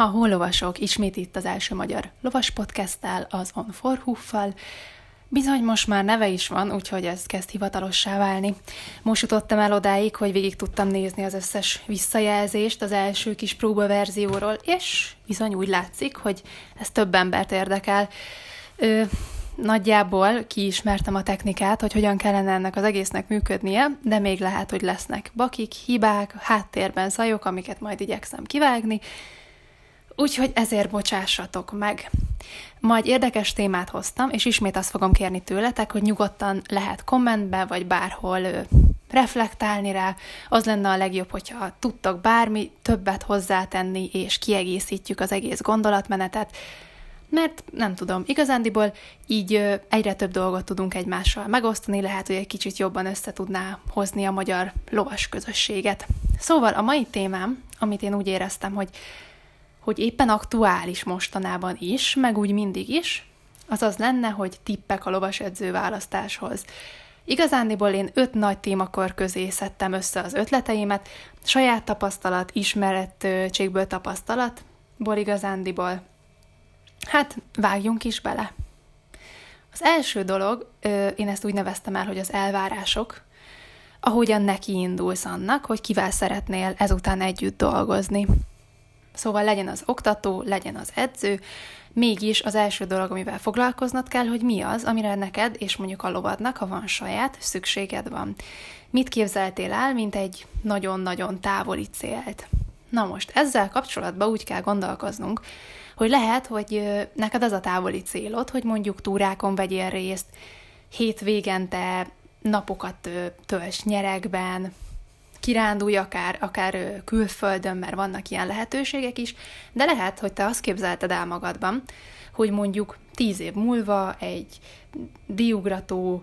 Ha hollovasok, ismét itt az első magyar lovas podcasttel, az On for. Bizony most már neve is van, úgyhogy ez kezd hivatalossá válni. Most jutottam el odáig, hogy végig tudtam nézni az összes visszajelzést az első kis próbaverzióról, és bizony úgy látszik, hogy ez több embert érdekel. Ö, nagyjából kiismertem a technikát, hogy hogyan kellene ennek az egésznek működnie, de még lehet, hogy lesznek bakik, hibák, háttérben zajok, amiket majd igyekszem kivágni, Úgyhogy ezért bocsássatok meg. Majd érdekes témát hoztam, és ismét azt fogom kérni tőletek, hogy nyugodtan lehet kommentbe, vagy bárhol ö, reflektálni rá. Az lenne a legjobb, hogyha tudtok bármi többet hozzátenni, és kiegészítjük az egész gondolatmenetet, mert nem tudom, igazándiból így egyre több dolgot tudunk egymással megosztani, lehet, hogy egy kicsit jobban össze tudná hozni a magyar lovas közösséget. Szóval a mai témám, amit én úgy éreztem, hogy hogy éppen aktuális mostanában is, meg úgy mindig is, az az lenne, hogy tippek a lovas edző választáshoz. Igazándiból én öt nagy témakör közé szedtem össze az ötleteimet, saját tapasztalat, ismerettségből tapasztalatból igazándiból. Hát, vágjunk is bele. Az első dolog, én ezt úgy neveztem el, hogy az elvárások, ahogyan neki indulsz annak, hogy kivel szeretnél ezután együtt dolgozni. Szóval legyen az oktató, legyen az edző, mégis az első dolog, amivel foglalkoznod kell, hogy mi az, amire neked és mondjuk a lovadnak, ha van saját, szükséged van. Mit képzeltél el, mint egy nagyon-nagyon távoli célt? Na most, ezzel kapcsolatban úgy kell gondolkoznunk, hogy lehet, hogy neked az a távoli célod, hogy mondjuk túrákon vegyél részt, hétvégente napokat tölts nyerekben, kirándulj akár, akár külföldön, mert vannak ilyen lehetőségek is, de lehet, hogy te azt képzelted el magadban, hogy mondjuk tíz év múlva egy diugrató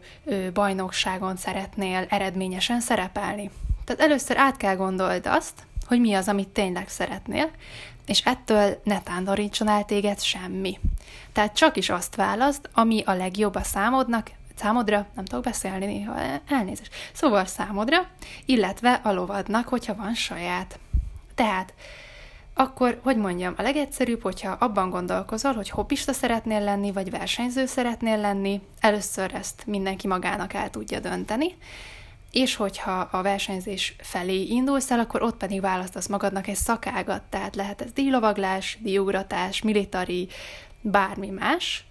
bajnokságon szeretnél eredményesen szerepelni. Tehát először át kell gondold azt, hogy mi az, amit tényleg szeretnél, és ettől ne tántorítson el téged semmi. Tehát csak is azt választ, ami a legjobb a számodnak, számodra, nem tudok beszélni néha, elnézést. Szóval számodra, illetve a lovadnak, hogyha van saját. Tehát, akkor, hogy mondjam, a legegyszerűbb, hogyha abban gondolkozol, hogy hobbista szeretnél lenni, vagy versenyző szeretnél lenni, először ezt mindenki magának el tudja dönteni, és hogyha a versenyzés felé indulsz el, akkor ott pedig választasz magadnak egy szakágat, tehát lehet ez díjlovaglás, díjugratás, militari, bármi más.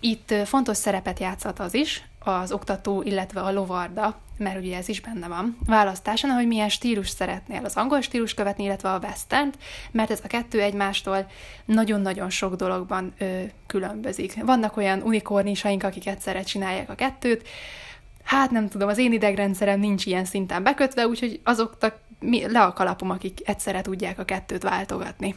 Itt fontos szerepet játszhat az is, az oktató, illetve a lovarda, mert ugye ez is benne van, választáson, hogy milyen stílus szeretnél, az angol stílus követni, illetve a western mert ez a kettő egymástól nagyon-nagyon sok dologban ö, különbözik. Vannak olyan unikornisaink, akik egyszerre csinálják a kettőt, hát nem tudom, az én idegrendszerem nincs ilyen szinten bekötve, úgyhogy azoknak le a kalapom, akik egyszerre tudják a kettőt váltogatni.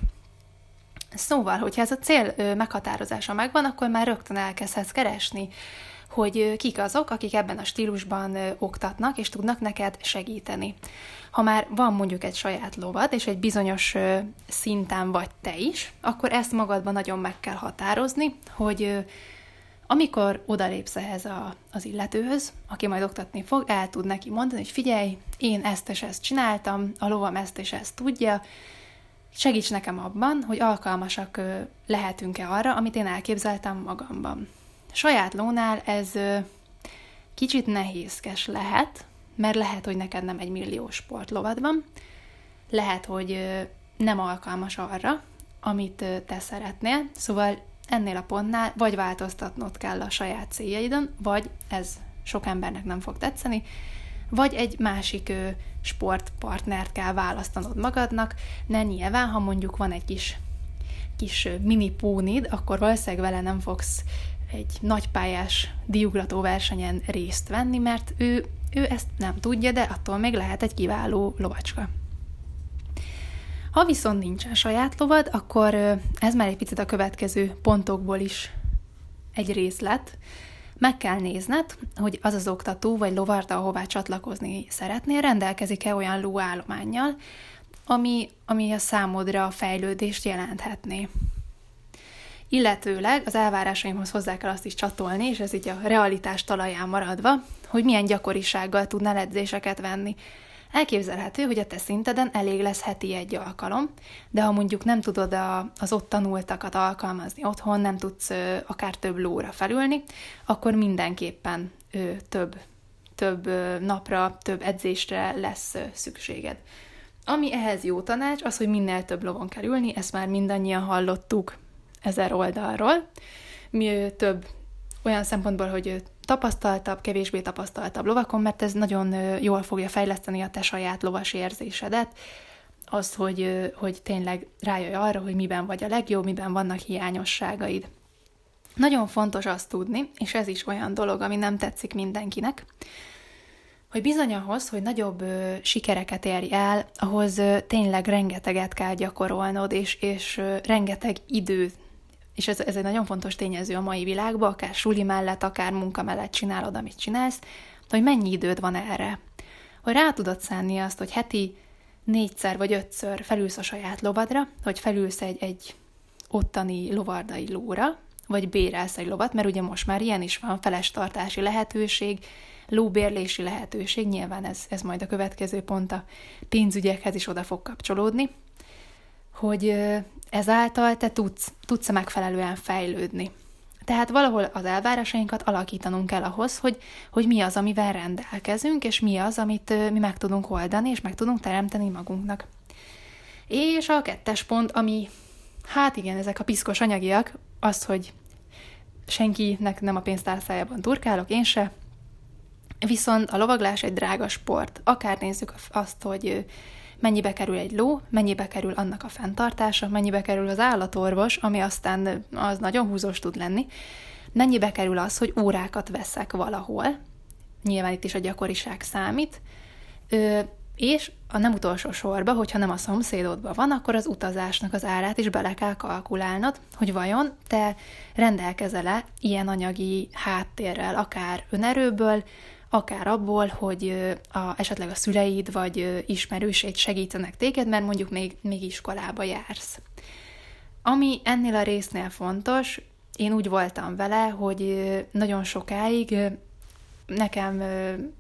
Szóval, hogyha ez a cél meghatározása megvan, akkor már rögtön elkezdhetsz keresni hogy kik azok, akik ebben a stílusban oktatnak, és tudnak neked segíteni. Ha már van mondjuk egy saját lovad, és egy bizonyos szinten vagy te is, akkor ezt magadban nagyon meg kell határozni, hogy amikor odalépsz ehhez a, az illetőhöz, aki majd oktatni fog, el tud neki mondani, hogy figyelj, én ezt és ezt csináltam, a lovam ezt és ezt tudja, segíts nekem abban, hogy alkalmasak lehetünk-e arra, amit én elképzeltem magamban. Saját lónál ez kicsit nehézkes lehet, mert lehet, hogy neked nem egy millió sportlovad van, lehet, hogy nem alkalmas arra, amit te szeretnél, szóval ennél a pontnál vagy változtatnod kell a saját céljaidon, vagy ez sok embernek nem fog tetszeni, vagy egy másik sportpartnert kell választanod magadnak, ne nyilván, ha mondjuk van egy kis, kis mini pónid, akkor valószínűleg vele nem fogsz egy nagypályás diugrató versenyen részt venni, mert ő, ő ezt nem tudja, de attól még lehet egy kiváló lovacska. Ha viszont nincsen saját lovad, akkor ez már egy picit a következő pontokból is egy részlet. Meg kell nézned, hogy az az oktató vagy lovarda, ahová csatlakozni szeretnél, rendelkezik-e olyan lóállományjal, ami, ami a számodra a fejlődést jelenthetné illetőleg az elvárásaimhoz hozzá kell azt is csatolni, és ez így a realitás talaján maradva, hogy milyen gyakorisággal tudnál edzéseket venni. Elképzelhető, hogy a te szinteden elég lesz heti egy alkalom, de ha mondjuk nem tudod az ott tanultakat alkalmazni otthon, nem tudsz akár több lóra felülni, akkor mindenképpen több, több napra, több edzésre lesz szükséged. Ami ehhez jó tanács, az, hogy minél több lovon kell ülni, ezt már mindannyian hallottuk ezer oldalról. Mi több olyan szempontból, hogy tapasztaltabb, kevésbé tapasztaltabb lovakon, mert ez nagyon jól fogja fejleszteni a te saját lovas érzésedet, az, hogy, hogy tényleg rájöjj arra, hogy miben vagy a legjobb, miben vannak hiányosságaid. Nagyon fontos azt tudni, és ez is olyan dolog, ami nem tetszik mindenkinek, hogy bizony ahhoz, hogy nagyobb ö, sikereket érj el, ahhoz ö, tényleg rengeteget kell gyakorolnod, és, és ö, rengeteg időt és ez, ez egy nagyon fontos tényező a mai világban, akár suli mellett, akár munka mellett csinálod, amit csinálsz, hogy mennyi időd van erre. Hogy rá tudod szánni azt, hogy heti négyszer vagy ötször felülsz a saját lovadra, hogy felülsz egy, egy ottani lovardai lóra, vagy bérelsz egy lovat, mert ugye most már ilyen is van, felestartási lehetőség, lóbérlési lehetőség, nyilván ez, ez majd a következő pont a pénzügyekhez is oda fog kapcsolódni, hogy ezáltal te tudsz, tudsz megfelelően fejlődni. Tehát valahol az elvárásainkat alakítanunk kell ahhoz, hogy, hogy mi az, amivel rendelkezünk, és mi az, amit mi meg tudunk oldani, és meg tudunk teremteni magunknak. És a kettes pont, ami, hát igen, ezek a piszkos anyagiak, az, hogy senkinek nem a pénztárcájában turkálok, én se, viszont a lovaglás egy drága sport. Akár nézzük azt, hogy mennyibe kerül egy ló, mennyibe kerül annak a fenntartása, mennyibe kerül az állatorvos, ami aztán az nagyon húzós tud lenni, mennyibe kerül az, hogy órákat veszek valahol, nyilván itt is a gyakoriság számít, és a nem utolsó sorba, hogyha nem a szomszédodban van, akkor az utazásnak az árát is bele kell kalkulálnod, hogy vajon te rendelkezel-e ilyen anyagi háttérrel, akár önerőből, akár abból, hogy a, esetleg a szüleid vagy ismerőseid segítenek téged, mert mondjuk még, még iskolába jársz. Ami ennél a résznél fontos, én úgy voltam vele, hogy nagyon sokáig nekem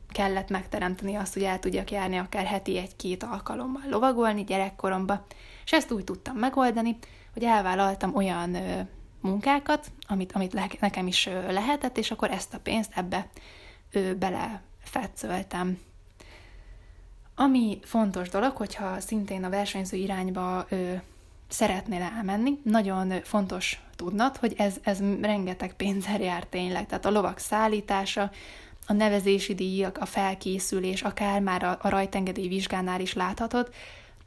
kellett megteremteni azt, hogy el tudjak járni akár heti egy-két alkalommal lovagolni gyerekkoromba, és ezt úgy tudtam megoldani, hogy elvállaltam olyan munkákat, amit, amit nekem is lehetett, és akkor ezt a pénzt ebbe ő belefetszöltem. Ami fontos dolog, hogyha szintén a versenyző irányba ő, szeretnél elmenni, nagyon fontos tudnod, hogy ez, ez rengeteg pénzzel jár tényleg. Tehát a lovak szállítása, a nevezési díjak, a felkészülés, akár már a, a rajtengedély vizsgánál is láthatod,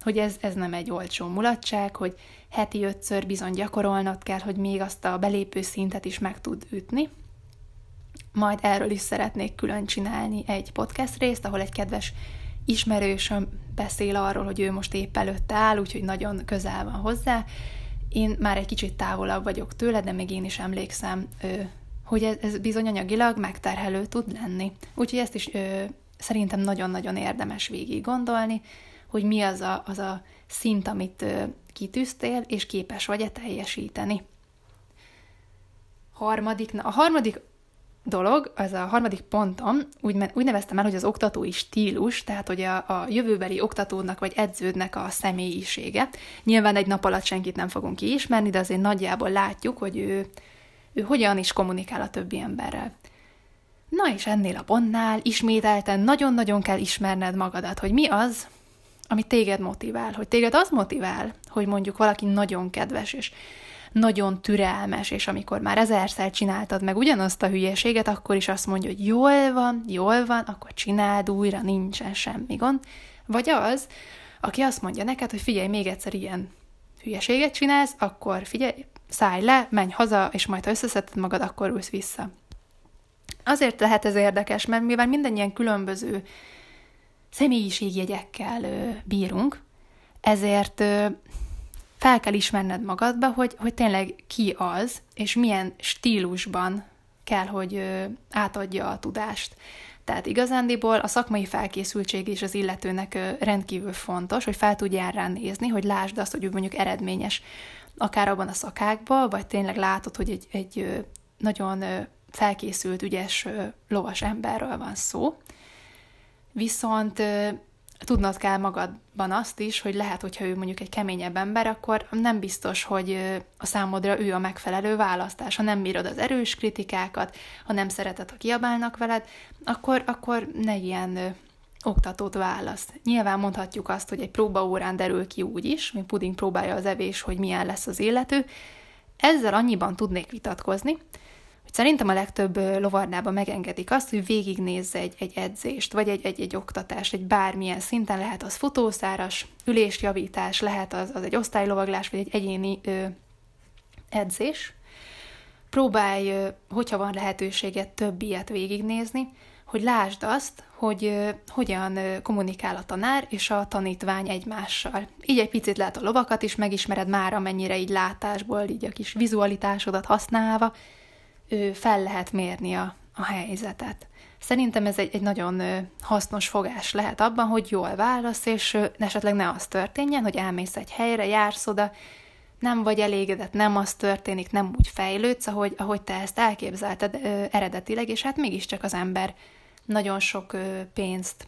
hogy ez, ez nem egy olcsó mulatság, hogy heti ötször bizony gyakorolnod kell, hogy még azt a belépő szintet is meg tud ütni, majd erről is szeretnék külön csinálni egy podcast részt, ahol egy kedves ismerősöm beszél arról, hogy ő most épp előtte áll, úgyhogy nagyon közel van hozzá. Én már egy kicsit távolabb vagyok tőle, de még én is emlékszem, hogy ez, bizony anyagilag megterhelő tud lenni. Úgyhogy ezt is szerintem nagyon-nagyon érdemes végig gondolni, hogy mi az a, az a szint, amit kitűztél, és képes vagy-e teljesíteni. Harmadik, a harmadik dolog, az a harmadik pontom, úgy, úgy neveztem el, hogy az oktatói stílus, tehát hogy a, a jövőbeli oktatónak vagy edződnek a személyisége. Nyilván egy nap alatt senkit nem fogunk kiismerni, de azért nagyjából látjuk, hogy ő, ő hogyan is kommunikál a többi emberrel. Na és ennél a pontnál ismételten nagyon-nagyon kell ismerned magadat, hogy mi az, ami téged motivál, hogy téged az motivál, hogy mondjuk valaki nagyon kedves, és nagyon türelmes, és amikor már ezerszer csináltad meg ugyanazt a hülyeséget, akkor is azt mondja, hogy jól van, jól van, akkor csináld újra, nincsen semmi gond. Vagy az, aki azt mondja neked, hogy figyelj, még egyszer ilyen hülyeséget csinálsz, akkor figyelj, szállj le, menj haza, és majd ha összeszedted magad, akkor ülsz vissza. Azért lehet ez érdekes, mert mivel mindannyian különböző személyiségjegyekkel bírunk, ezért fel kell ismerned magadba, hogy, hogy tényleg ki az, és milyen stílusban kell, hogy átadja a tudást. Tehát igazándiból a szakmai felkészültség is az illetőnek rendkívül fontos, hogy fel tudjál rá hogy lásd azt, hogy mondjuk eredményes, akár abban a szakákban, vagy tényleg látod, hogy egy, egy nagyon felkészült, ügyes lovas emberről van szó. Viszont tudnod kell magadban azt is, hogy lehet, hogyha ő mondjuk egy keményebb ember, akkor nem biztos, hogy a számodra ő a megfelelő választás. Ha nem bírod az erős kritikákat, ha nem szereted, ha kiabálnak veled, akkor, akkor ne ilyen oktatót választ. Nyilván mondhatjuk azt, hogy egy próbaórán derül ki úgy is, mint puding próbálja az evés, hogy milyen lesz az élető. Ezzel annyiban tudnék vitatkozni, Szerintem a legtöbb lovardában megengedik azt, hogy végignézze egy, egy edzést, vagy egy, egy, egy oktatást, egy bármilyen szinten, lehet az futószáras, ülésjavítás, lehet az, az egy osztálylovaglás, vagy egy egyéni ö, edzés. Próbálj, hogyha van lehetőséget, több ilyet végignézni, hogy lásd azt, hogy hogyan kommunikál a tanár és a tanítvány egymással. Így egy picit lehet a lovakat is megismered már, amennyire így látásból, így a kis vizualitásodat használva, fel lehet mérni a, a helyzetet. Szerintem ez egy, egy nagyon hasznos fogás lehet abban, hogy jól válasz, és esetleg ne az történjen, hogy elmész egy helyre, jársz oda, nem vagy elégedett, nem az történik, nem úgy fejlődsz, ahogy, ahogy te ezt elképzelted ö, eredetileg, és hát mégiscsak az ember nagyon sok ö, pénzt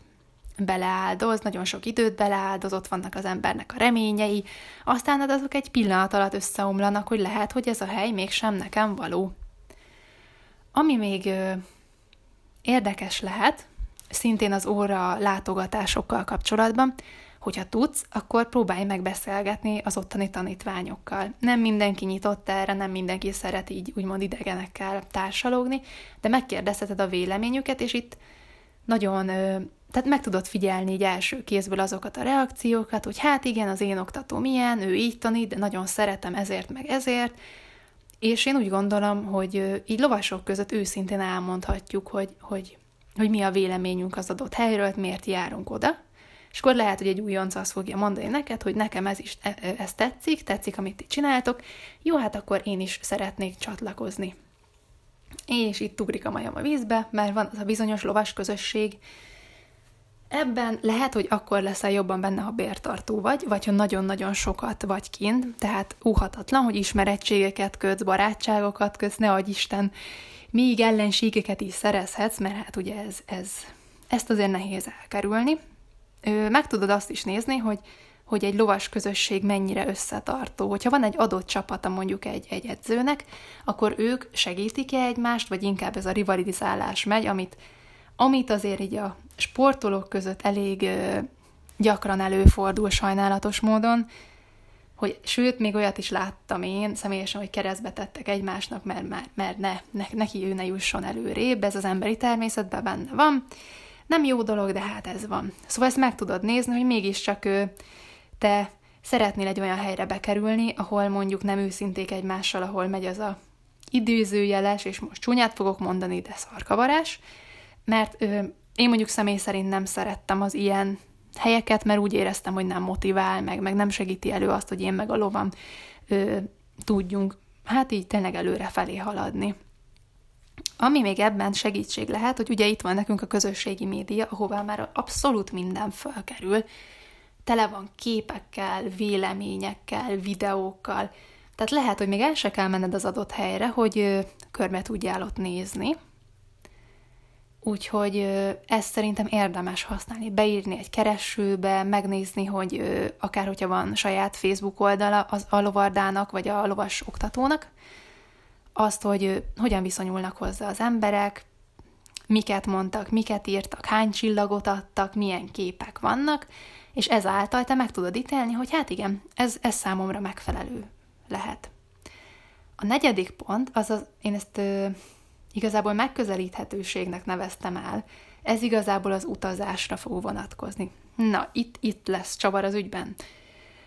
beleáldoz, nagyon sok időt beleáldoz, ott vannak az embernek a reményei, aztán azok egy pillanat alatt összeomlanak, hogy lehet, hogy ez a hely mégsem nekem való. Ami még érdekes lehet, szintén az óra látogatásokkal kapcsolatban, hogyha tudsz, akkor próbálj meg beszélgetni az ottani tanítványokkal. Nem mindenki nyitott erre, nem mindenki szeret így úgymond idegenekkel társalogni, de megkérdezheted a véleményüket, és itt nagyon, tehát meg tudod figyelni így első kézből azokat a reakciókat, hogy hát igen, az én oktató milyen, ő így tanít, de nagyon szeretem ezért meg ezért, és én úgy gondolom, hogy így lovasok között őszintén elmondhatjuk, hogy, hogy, hogy mi a véleményünk az adott helyről, miért járunk oda, és akkor lehet, hogy egy újonc azt fogja mondani neked, hogy nekem ez is e, ez tetszik, tetszik, amit ti csináltok, jó, hát akkor én is szeretnék csatlakozni. És itt ugrik a majom a vízbe, mert van az a bizonyos lovas közösség, Ebben lehet, hogy akkor leszel jobban benne, ha bértartó vagy, vagy ha nagyon-nagyon sokat vagy kint, tehát úhatatlan, hogy ismerettségeket kötsz, barátságokat kötsz, ne adj Isten, még ellenségeket is szerezhetsz, mert hát ugye ez, ez, ezt azért nehéz elkerülni. Meg tudod azt is nézni, hogy, hogy egy lovas közösség mennyire összetartó. Hogyha van egy adott csapata mondjuk egy, egy edzőnek, akkor ők segítik-e egymást, vagy inkább ez a rivalizálás megy, amit amit azért így a sportolók között elég gyakran előfordul sajnálatos módon, hogy sőt, még olyat is láttam én személyesen, hogy keresztbe tettek egymásnak, mert, mert, mert ne, ne, neki ő ne jusson előrébb, ez az emberi természetben benne van. Nem jó dolog, de hát ez van. Szóval ezt meg tudod nézni, hogy mégiscsak ő, te szeretnél egy olyan helyre bekerülni, ahol mondjuk nem őszinték egymással, ahol megy az a időzőjeles, és most csúnyát fogok mondani, de szarkavarás, mert ö, én mondjuk személy szerint nem szerettem az ilyen helyeket, mert úgy éreztem, hogy nem motivál, meg, meg nem segíti elő azt, hogy én meg a lovam ö, tudjunk, hát így tényleg előre felé haladni. Ami még ebben segítség lehet, hogy ugye itt van nekünk a közösségi média, ahová már abszolút minden felkerül, tele van képekkel, véleményekkel, videókkal, tehát lehet, hogy még el se kell menned az adott helyre, hogy körbe tudjál ott nézni, Úgyhogy ezt szerintem érdemes használni, beírni egy keresőbe, megnézni, hogy akár hogyha van saját Facebook oldala az a lovardának, vagy a lovas oktatónak, azt, hogy hogyan viszonyulnak hozzá az emberek, miket mondtak, miket írtak, hány csillagot adtak, milyen képek vannak, és ezáltal te meg tudod ítélni, hogy hát igen, ez, ez számomra megfelelő lehet. A negyedik pont, az én ezt igazából megközelíthetőségnek neveztem el, ez igazából az utazásra fog vonatkozni. Na, itt, itt lesz csavar az ügyben.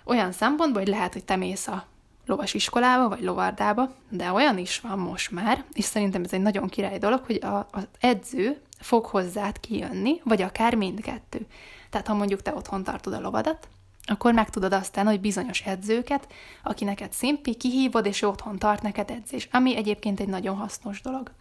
Olyan szempontból, hogy lehet, hogy te mész a lovas iskolába, vagy lovardába, de olyan is van most már, és szerintem ez egy nagyon király dolog, hogy a, az edző fog hozzád kijönni, vagy akár mindkettő. Tehát ha mondjuk te otthon tartod a lovadat, akkor meg tudod aztán, hogy bizonyos edzőket, aki neked szimpi, kihívod, és otthon tart neked edzés, ami egyébként egy nagyon hasznos dolog.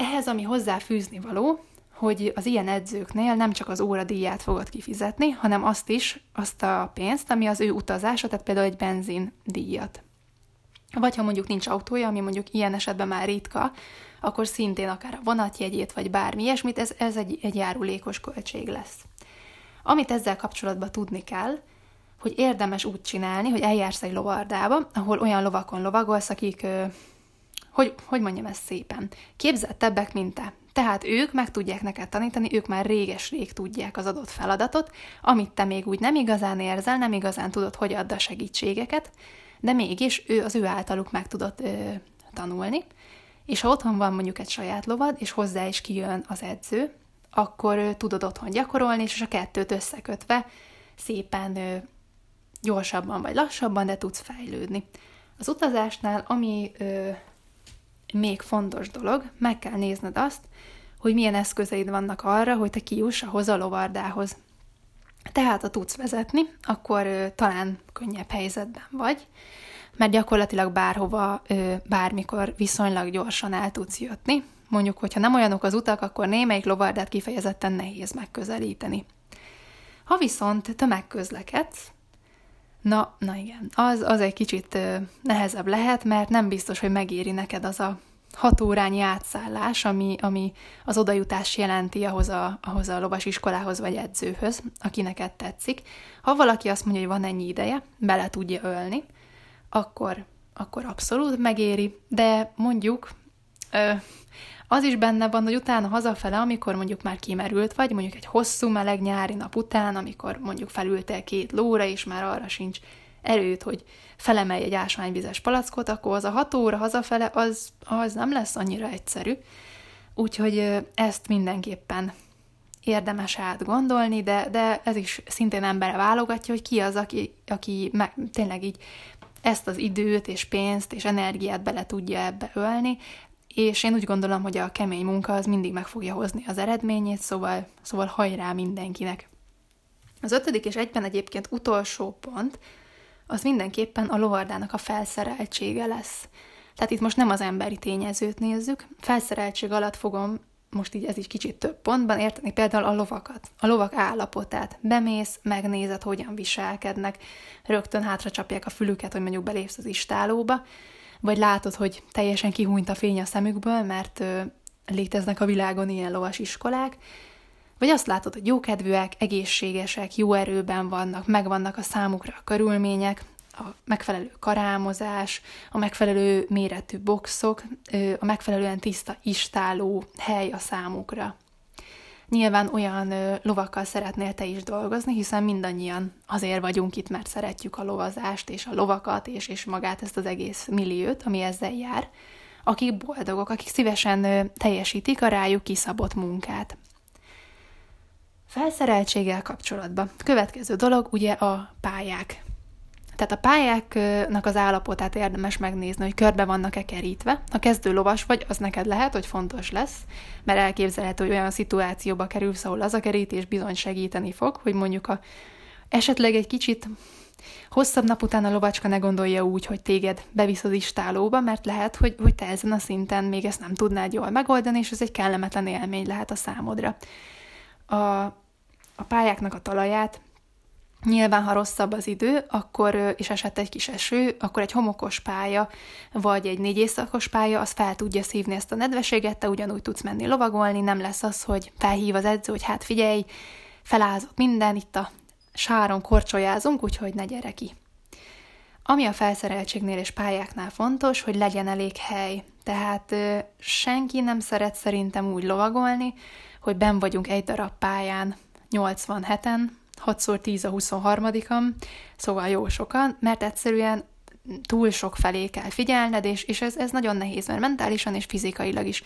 Ehhez, ami hozzáfűzni való, hogy az ilyen edzőknél nem csak az óradíját fogod kifizetni, hanem azt is, azt a pénzt, ami az ő utazása, tehát például egy benzin díjat. Vagy ha mondjuk nincs autója, ami mondjuk ilyen esetben már ritka, akkor szintén akár a vonatjegyét, vagy bármi ilyesmit, ez, ez egy, egy járulékos költség lesz. Amit ezzel kapcsolatban tudni kell, hogy érdemes úgy csinálni, hogy eljársz egy lovardába, ahol olyan lovakon lovagolsz, akik, hogy, hogy mondjam ezt szépen, képzettebbek, mint te. Tehát ők meg tudják neked tanítani, ők már réges-rég tudják az adott feladatot, amit te még úgy nem igazán érzel, nem igazán tudod, hogy add a segítségeket, de mégis ő az ő általuk meg tudod ö, tanulni. És ha otthon van mondjuk egy saját lovad, és hozzá is kijön az edző, akkor ö, tudod otthon gyakorolni, és a kettőt összekötve szépen ö, gyorsabban vagy lassabban, de tudsz fejlődni. Az utazásnál, ami ö, még fontos dolog, meg kell nézned azt, hogy milyen eszközeid vannak arra, hogy te kijuss ahhoz a lovardához. Tehát, ha tudsz vezetni, akkor ö, talán könnyebb helyzetben vagy, mert gyakorlatilag bárhova, ö, bármikor viszonylag gyorsan el tudsz jutni. Mondjuk, hogyha nem olyanok az utak, akkor némelyik lovardát kifejezetten nehéz megközelíteni. Ha viszont tömegközlekedsz, Na, na igen, az, az egy kicsit nehezebb lehet, mert nem biztos, hogy megéri neked az a hat órányi átszállás, ami, ami az odajutás jelenti ahhoz a, ahhoz a lovas iskolához vagy edzőhöz, aki neked tetszik. Ha valaki azt mondja, hogy van ennyi ideje, bele tudja ölni, akkor, akkor abszolút megéri, de mondjuk ö, az is benne van, hogy utána hazafele, amikor mondjuk már kimerült vagy, mondjuk egy hosszú meleg nyári nap után, amikor mondjuk felültél két lóra, és már arra sincs erőt, hogy felemelj egy ásványvizes palackot, akkor az a hat óra hazafele, az, az nem lesz annyira egyszerű. Úgyhogy ezt mindenképpen érdemes átgondolni, de, de ez is szintén embere válogatja, hogy ki az, aki, aki meg, tényleg így ezt az időt és pénzt és energiát bele tudja ebbe ölni, és én úgy gondolom, hogy a kemény munka az mindig meg fogja hozni az eredményét, szóval, szóval hajrá mindenkinek. Az ötödik és egyben egyébként utolsó pont, az mindenképpen a lovardának a felszereltsége lesz. Tehát itt most nem az emberi tényezőt nézzük, felszereltség alatt fogom most így ez is kicsit több pontban érteni például a lovakat, a lovak állapotát. Bemész, megnézed, hogyan viselkednek, rögtön hátra csapják a fülüket, hogy mondjuk belépsz az istálóba, vagy látod, hogy teljesen kihúnyt a fény a szemükből, mert ö, léteznek a világon ilyen lovas iskolák, vagy azt látod, hogy jókedvűek, egészségesek, jó erőben vannak, megvannak a számukra a körülmények, a megfelelő karámozás, a megfelelő méretű boxok, a megfelelően tiszta istáló hely a számukra. Nyilván olyan ö, lovakkal szeretnél te is dolgozni, hiszen mindannyian azért vagyunk itt, mert szeretjük a lovazást, és a lovakat, és, és magát ezt az egész milliót, ami ezzel jár, akik boldogok, akik szívesen ö, teljesítik a rájuk kiszabott munkát. Felszereltséggel kapcsolatban. Következő dolog ugye a pályák. Tehát a pályáknak az állapotát érdemes megnézni, hogy körbe vannak-e kerítve. Ha kezdő lovas vagy, az neked lehet, hogy fontos lesz, mert elképzelhető, hogy olyan szituációba kerülsz, ahol az a kerítés bizony segíteni fog, hogy mondjuk a, esetleg egy kicsit hosszabb nap után a lovacska ne gondolja úgy, hogy téged bevisz az istálóba, mert lehet, hogy, hogy te ezen a szinten még ezt nem tudnád jól megoldani, és ez egy kellemetlen élmény lehet a számodra. A, a pályáknak a talaját Nyilván, ha rosszabb az idő, akkor, és esett egy kis eső, akkor egy homokos pálya, vagy egy négy éjszakos pálya, az fel tudja szívni ezt a nedveséget, te ugyanúgy tudsz menni lovagolni, nem lesz az, hogy felhív az edző, hogy hát figyelj, felázott minden, itt a sáron korcsolyázunk, úgyhogy ne gyere ki. Ami a felszereltségnél és pályáknál fontos, hogy legyen elég hely. Tehát ö, senki nem szeret szerintem úgy lovagolni, hogy ben vagyunk egy darab pályán 87-en, 6x10 a 23 szóval jó sokan, mert egyszerűen túl sok felé kell figyelned, és, és ez, ez nagyon nehéz, mert mentálisan és fizikailag is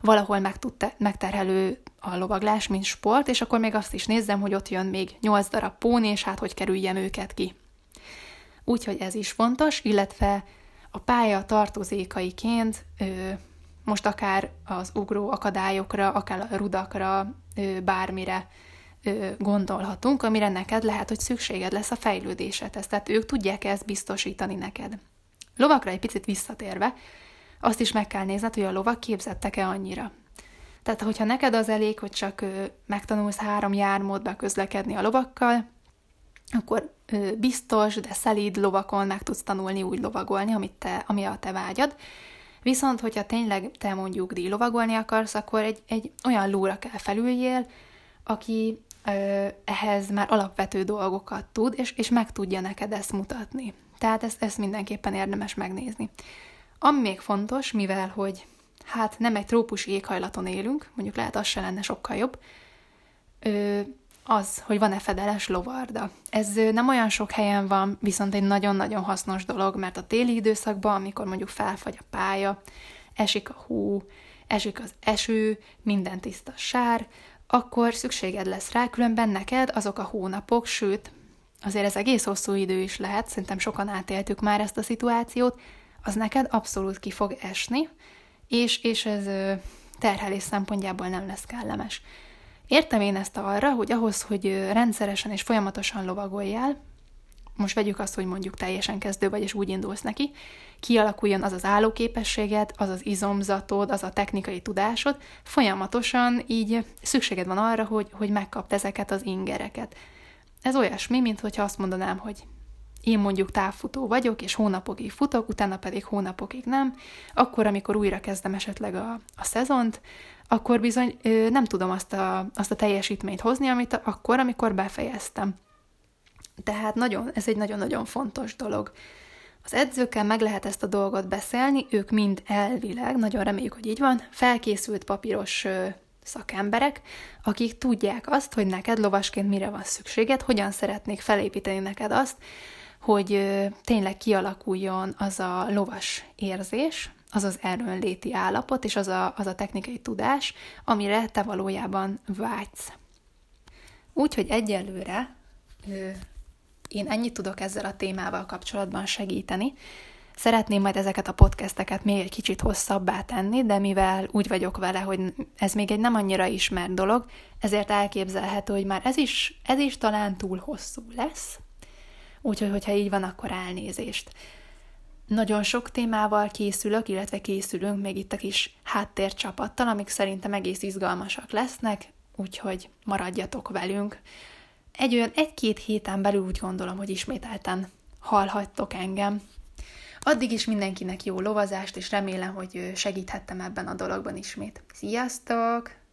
valahol meg tud te, megterhelő a lovaglás, mint sport, és akkor még azt is nézzem, hogy ott jön még 8 darab póni, és hát hogy kerüljem őket ki. Úgyhogy ez is fontos, illetve a pálya tartozékaiként ö, most akár az ugró akadályokra, akár a rudakra, ö, bármire gondolhatunk, amire neked lehet, hogy szükséged lesz a fejlődésedhez. Tehát ők tudják ezt biztosítani neked. Lovakra egy picit visszatérve, azt is meg kell nézned, hogy a lovak képzettek-e annyira. Tehát, hogyha neked az elég, hogy csak megtanulsz három jármódba közlekedni a lovakkal, akkor biztos, de szelíd lovakon meg tudsz tanulni úgy lovagolni, amit te, ami a te vágyad. Viszont, hogyha tényleg te mondjuk díj lovagolni akarsz, akkor egy, egy olyan lóra kell felüljél, aki ehhez már alapvető dolgokat tud, és, és meg tudja neked ezt mutatni. Tehát ezt, ezt mindenképpen érdemes megnézni. Ami még fontos, mivel hogy hát nem egy trópusi éghajlaton élünk, mondjuk lehet az se lenne sokkal jobb, az, hogy van-e fedeles lovarda. Ez nem olyan sok helyen van, viszont egy nagyon-nagyon hasznos dolog, mert a téli időszakban, amikor mondjuk felfagy a pálya, esik a hó, esik az eső, minden tiszta sár, akkor szükséged lesz rá, különben neked azok a hónapok, sőt, azért ez egész hosszú idő is lehet, szerintem sokan átéltük már ezt a szituációt, az neked abszolút ki fog esni, és, és ez terhelés szempontjából nem lesz kellemes. Értem én ezt arra, hogy ahhoz, hogy rendszeresen és folyamatosan lovagoljál, most vegyük azt, hogy mondjuk teljesen kezdő vagy, és úgy indulsz neki, kialakuljon az az állóképességed, az az izomzatod, az a technikai tudásod, folyamatosan így szükséged van arra, hogy, hogy megkapt ezeket az ingereket. Ez olyasmi, mint hogyha azt mondanám, hogy én mondjuk távfutó vagyok, és hónapokig futok, utána pedig hónapokig nem, akkor, amikor újra kezdem esetleg a, a szezont, akkor bizony ö, nem tudom azt a, azt a teljesítményt hozni, amit akkor, amikor befejeztem. Tehát nagyon, ez egy nagyon-nagyon fontos dolog. Az edzőkkel meg lehet ezt a dolgot beszélni, ők mind elvileg, nagyon reméljük, hogy így van, felkészült papíros szakemberek, akik tudják azt, hogy neked lovasként mire van szükséged, hogyan szeretnék felépíteni neked azt, hogy tényleg kialakuljon az a lovas érzés, az az erőnléti állapot, és az a, az a technikai tudás, amire te valójában vágysz. Úgyhogy egyelőre én ennyit tudok ezzel a témával kapcsolatban segíteni. Szeretném majd ezeket a podcasteket még egy kicsit hosszabbá tenni, de mivel úgy vagyok vele, hogy ez még egy nem annyira ismert dolog, ezért elképzelhető, hogy már ez is, ez is talán túl hosszú lesz. Úgyhogy, hogyha így van, akkor elnézést. Nagyon sok témával készülök, illetve készülünk még itt a kis háttércsapattal, amik szerintem egész izgalmasak lesznek, úgyhogy maradjatok velünk. Egy olyan egy-két héten belül úgy gondolom, hogy ismételten hallhattok engem. Addig is mindenkinek jó lovazást, és remélem, hogy segíthettem ebben a dologban ismét. Sziasztok!